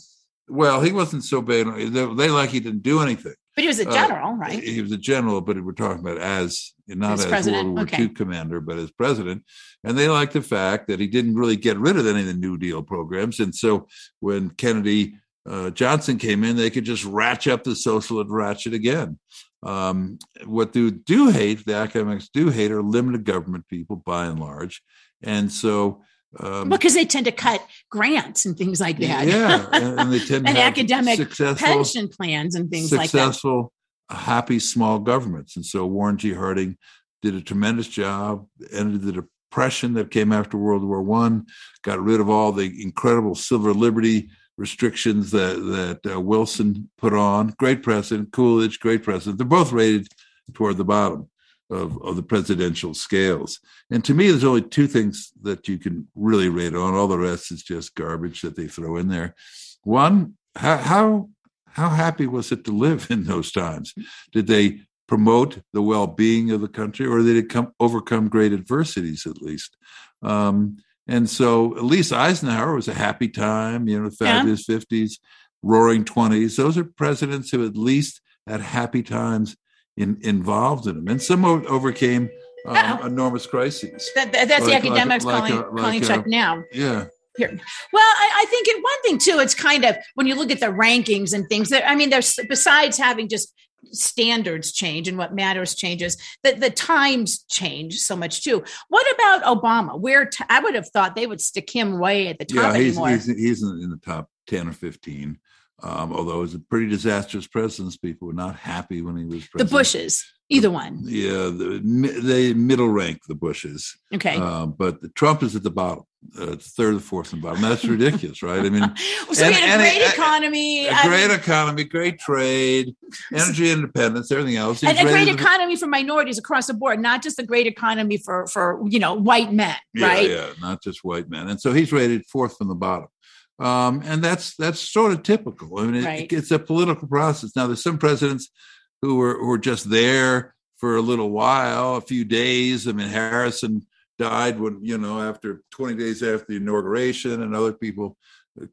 well, he wasn't so bad. They, they like he didn't do anything. But he was a Uh, general, right? He was a general, but we're talking about as not As as, president, World War okay. II commander, but as president. And they liked the fact that he didn't really get rid of any of the New Deal programs. And so when Kennedy uh, Johnson came in, they could just ratchet up the social and ratchet again. Um, what they do hate, the academics do hate, are limited government people by and large. And so, um, because they tend to cut grants and things like that. yeah, and, and they tend to and academic pension plans and things like that. successful, happy small governments. And so Warren G. Harding did a tremendous job, ended the depression that came after World War One, got rid of all the incredible civil liberty restrictions that that uh, Wilson put on. Great president, Coolidge, great president. They're both rated toward the bottom of, of the presidential scales. And to me, there's only two things that you can really rate on. All the rest is just garbage that they throw in there. One, how how how happy was it to live in those times? Did they promote the well-being of the country, or did it come overcome great adversities at least? Um, and so, at least Eisenhower was a happy time. You know, fabulous fifties, roaring twenties. Those are presidents who at least had happy times in, involved in them, and some overcame um, enormous crises. That, that- that's Like- the academics like calling, a- calling like Chuck now. Yeah, Here. Well, I, I think it, one thing too, it's kind of when you look at the rankings and things that I mean, there's besides having just standards change and what matters changes, that the times change so much too. What about Obama? Where t- I would have thought they would stick him way at the top yeah, he's anymore. he's, he's in, in the top ten or fifteen. Um, although it was a pretty disastrous presidency, people were not happy when he was president. the. Bushes, either one. Yeah, the, they middle rank the Bushes, Okay. uh, but the Trump is at the bottom, uh, third or fourth the bottom. That's ridiculous, right? I mean, so and- we had a great and- economy. a I great mean, economy, great trade, energy independence, everything else. He's and a great the- economy for minorities across the board, not just a great economy for for you know white men, yeah, right? Yeah, not just white men, and so he's rated fourth from the bottom, um, and that's that's sort of typical. I mean, it, Right. it's a political process. Now, there's some presidents who were who were just there for a little while, a few days. I mean, Harrison died when you know after 20 days after the inauguration, and other people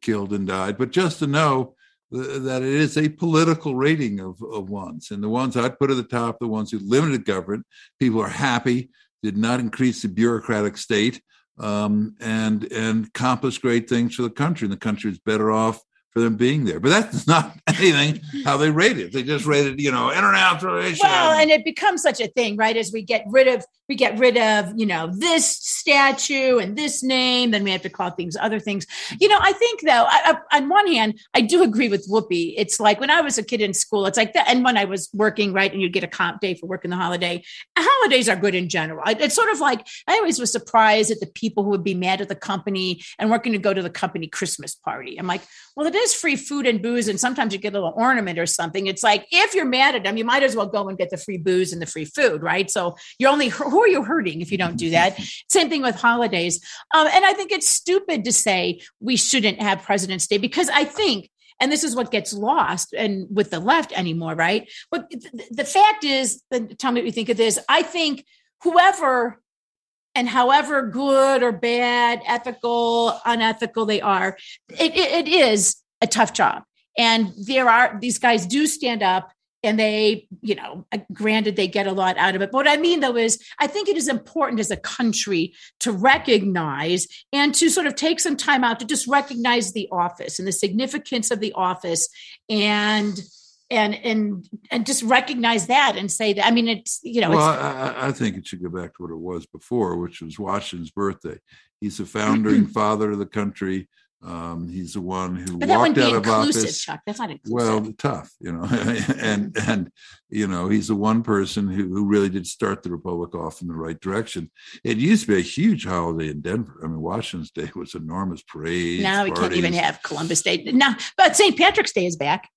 killed and died. But just to know that it is a political rating of, of ones, and the ones I'd put at the top, the ones who limited government, people are happy, did not increase the bureaucratic state. Um, and and accomplish great things for the country. And the country is better off for them being there. But that's not anything how they rate it. They just rated, you know, international. Well, and it becomes such a thing, right? As we get rid of we get rid of, you know, this statue and this name, then we have to call things other things. You know, I think though, I, I, on one hand, I do agree with Whoopi. It's like when I was a kid in school, it's like that. And when I was working, right, and you'd get a comp day for working the holiday. Holidays are good in general. It's sort of like I always was surprised at the people who would be mad at the company and weren't going to go to the company Christmas party. I'm like, well, it is free food and booze, and sometimes you get a little ornament or something. It's like if you're mad at them, you might as well go and get the free booze and the free food, right? So you're only who are you hurting if you don't do that? Same thing with holidays. Um, and I think it's stupid to say we shouldn't have President's Day because I think and this is what gets lost and with the left anymore right but the fact is tell me what you think of this i think whoever and however good or bad ethical unethical they are it, it, it is a tough job and there are these guys do stand up and they, you know, uh, granted they get a lot out of it. But what I mean though is I think it is important as a country to recognize and to sort of take some time out to just recognize the office and the significance of the office and and and and just recognize that and say that i mean it's you know well I, I, think it should go back to what it was before which was washington's birthday he's the founding father of the country um, he's the one who but walked out of office. Chuck. That's not inclusive. Well, tough, you know, and and you know he's the one person who who really did start the republic off in the right direction. It used to be a huge holiday in Denver. I mean, Washington's Day was enormous parade. Now we can't even have Columbus Day. Now, but St. Patrick's Day is back.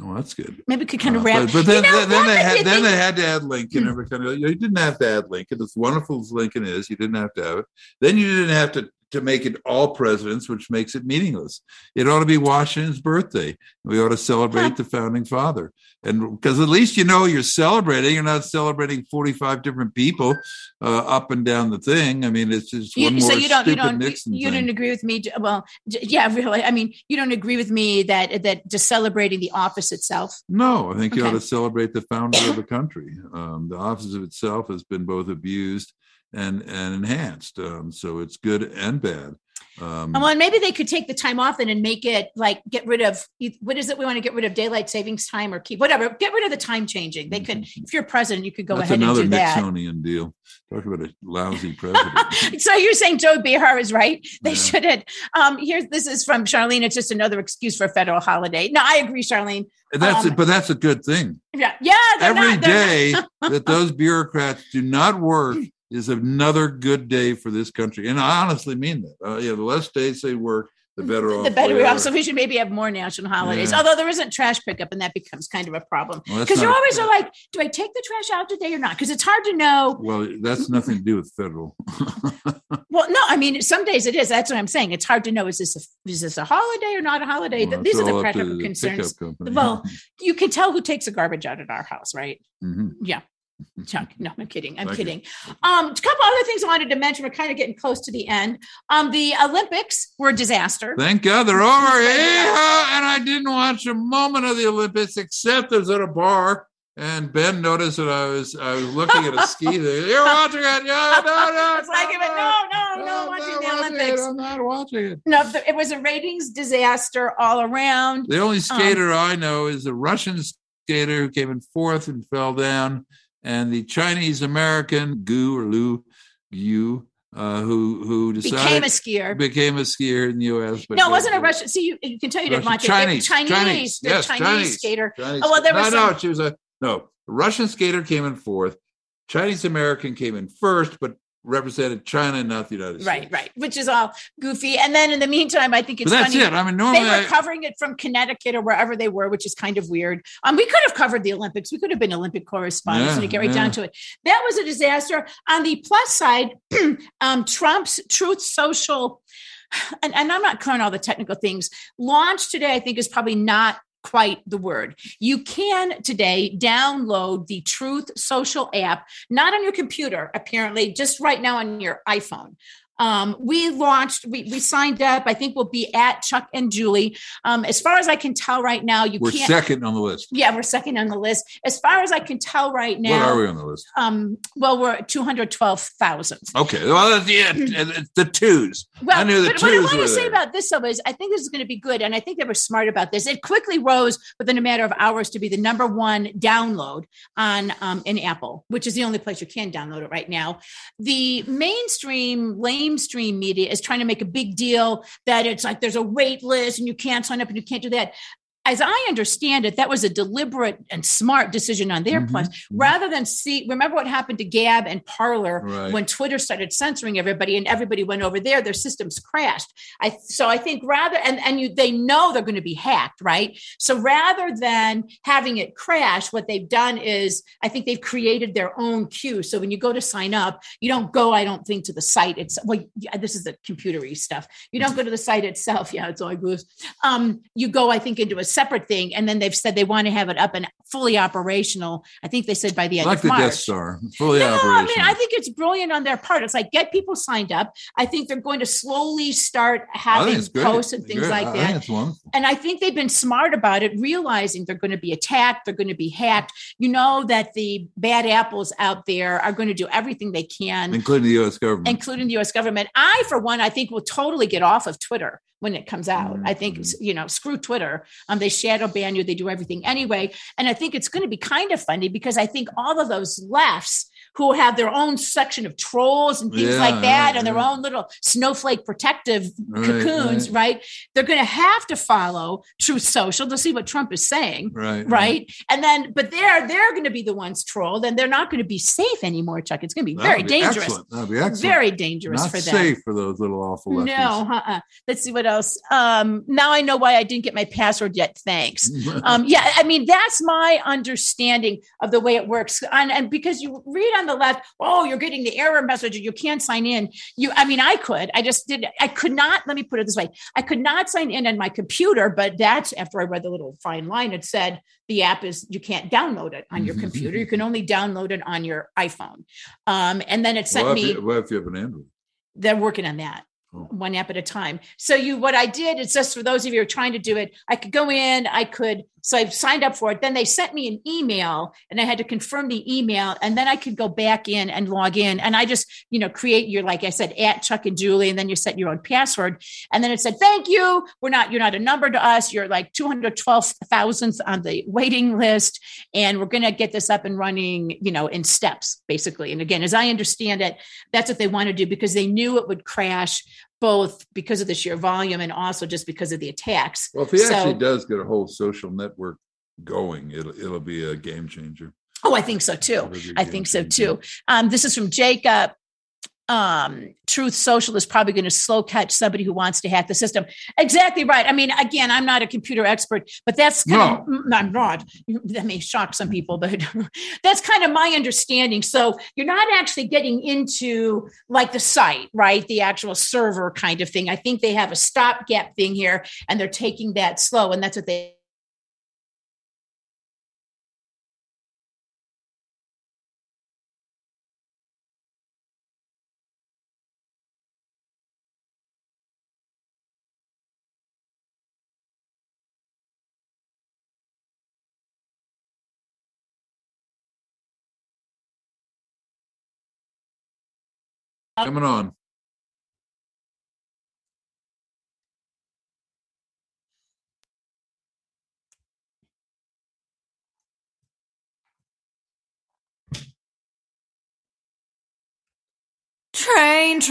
Oh, that's good. Maybe we could kind of uh, wrap. But, but then, you know, then, they had then they had to add Lincoln. Every kind of you didn't have to add Lincoln. As wonderful as Lincoln is, you didn't have to have it. Then you didn't have to to make it all presidents, which makes it meaningless. It ought to be Washington's birthday. We ought to celebrate the founding father. And because at least you know you're celebrating, you're not celebrating 45 different people uh, up and down the thing. I mean, it's just one you, more so you don't, you don't, Nixon you thing. don't agree with me. Well, yeah, really. I mean, you don't agree with me that that just celebrating the office itself. No, I think you ought to celebrate the founder of the country. Um, the office of itself has been both abused and and enhanced. Um, so it's good and bad. Um, well, and maybe they could take the time off then and make it like get rid of what is it? We want to get rid of daylight savings time or keep whatever. Get rid of the time changing. They could, if you're president, you could go ahead and do that. Another Nixonian deal. Talk about a lousy president. so you're saying Joe Behar is right? They yeah. shouldn't. Um, here's this is from Charlene. It's just another excuse for a federal holiday. No, I agree, Charlene. That's um, it, but that's a good thing. Yeah, yeah. Every not, day that those bureaucrats do not work is another good day for this country. And I honestly mean that. Uh, yeah, the less days they work, the better off. The better we are. So we should maybe have more national holidays. Yeah. Although there isn't trash pickup, and that becomes kind of a problem because well, you always are like, "Do I take the trash out today or not?" Because it's hard to know. Well, that's nothing to do with federal. well, no, I mean some days it is. That's what I'm saying. It's hard to know is this a, is this a holiday or not a holiday. Well, These are the practical concerns. Well, you can tell who takes the garbage out at our house, right? Mm-hmm. Yeah. Chuck. No, I'm kidding. I'm Thank kidding. Um, a couple other things I wanted to mention. We're kind of getting close to the end. Um, the Olympics were a disaster. Thank God they're over. Yeah, and I didn't watch a moment of the Olympics except I was at a bar and Ben noticed that I was I was looking at a ski. There. You're watching it? Yeah, no, no. It's like, no, no, no, no, watching the Olympics. It. I'm not watching it. No, it was a ratings disaster all around. The only skater um, I know is a Russian skater who came in fourth and fell down and the Chinese American Gu or Lu Yu, uh, who who decided became a skier became a skier in the U.S. no, it wasn't a Russian. See, you, you can tell you didn't watch Chinese, it. Chinese, Chinese, yes, Chinese, Chinese skater. Chinese. Oh well, there was no, some... She was a no. A Russian skater came in fourth. Chinese American came in first, but represented China, and not the United right, States. Right, right, which is all goofy. And then in the meantime, I think it's but that's funny. it. I mean, normally they were I, covering it from Connecticut or wherever they were, which is kind of weird. Um, we could have covered the Olympics. We could have been Olympic correspondents, yeah, and to get right yeah. down to it, that was a disaster. On the plus side, um, Trump's Truth Social. And, and I'm not covering all the technical things. Launch today, I think, is probably not quite the word. You can today download the Truth Social app, not on your computer, apparently, just right now on your iPhone. Um, we launched, we, we signed up. I think we'll be at Chuck and Julie. Um, as far as I can tell right now, you We're can't. second on the list. Yeah, we're second on the list. As far as I can tell right now, What are we on the list? um, well, we're 212,000. Okay, well, yeah, the twos. Well, I knew the but what I want to say there. about this though is I think this is going to be good, and I think they were smart about this. It quickly rose within a matter of hours to be the number one download on um, in Apple, which is the only place you can download it right now. The mainstream, lamestream media is trying to make a big deal that it's like there's a wait list and you can't sign up and you can't do that. As I understand it, that was a deliberate and smart decision on their Mhm, part, mhm. rather than see. Remember what happened to Gab and Parler Right. when Twitter started censoring everybody and everybody went over there, their systems crashed. I so I think rather and and you they know they're going to be hacked, right? So rather than having it crash, what they've done is I think they've created their own queue. So when you go to sign up, you don't go, I don't think, to the site. It's well, yeah, this is the computery stuff. You don't go to the site itself. Yeah, it's all goose. Um, you go, I think, into a separate thing, and then they've said they want to have it up and fully operational. I think they said by the end like of the March. Death Star, fully No, I mean, I think it's brilliant on their part. It's like get people signed up. I think they're going to slowly start having posts and things Great. like I that. think it's wonderful. And I think they've been smart about it, realizing they're going to be attacked, they're going to be hacked. You know that the bad apples out there are going to do everything they can, including the U.S. government. including the US government. I, for one, I think will totally get off of Twitter when it comes out. I think, Mhm. you know, screw Twitter. Um, they shadow ban you, they do everything anyway. And I think it's going to be kind of funny because I think all of those lefts who have their own section of trolls and things Yeah, like that right, and their right. own little snowflake protective Right, cocoons, right. They're going to have to follow Truth Social to see what Trump is saying. right, Right. And then, but they're they're going to be the ones trolled, and they're not going to be safe anymore, Chuck. It's going to be very dangerous. That'd be excellent. Very dangerous Not for them. safe for those little awful lefties. No, uh-uh. let's see what else. Um, now I know why I didn't get my password yet. Thanks. Um, yeah, I mean that's my understanding of the way it works, and, and because you read on the left, oh, you're getting the error message, and you can't sign in. You, I mean, I could, I just did, I could not. Let me put it this way: I could not sign in on my computer, but that's after I read the little fine line. It said the app is you can't download it on your Mhm. computer; you can only download it on your iPhone. Um, and then it sent what, me you, what if you have an Android? they're working on that. Oh. one app at a time. So you, what I did is just for those of you who are trying to do it, I could go in, I could, so I signed up for it. Then they sent me an email and I had to confirm the email and then I could go back in and log in. And I just, you know, create your, like I said, at Chuck and Julie, and then you set your own password. And then it said, thank you. We're not, you're not a number to us. You're like 212,000th on the waiting list. And we're going to get this up and running, you know, in steps basically. And again, as I understand it, that's what they want to do because they knew it would crash both because of the sheer volume and also just because of the attacks. Well, if he So- actually does get a whole social network going, it'll it'll be a game changer. Oh, I think so too. It'll be a I think so too. Um, this is from Jacob. Um, Truth Social is probably going to slow catch somebody who wants to hack the system. Exactly right. I mean, again, I'm not a computer expert, but that's kind of, mm, I'm not. That may shock some people, but that's kind of my understanding. So you're not actually getting into like the site, right? The actual server kind of thing. I think they have a stopgap thing here, and they're taking that slow, and that's what they. Uh, Coming on. Train,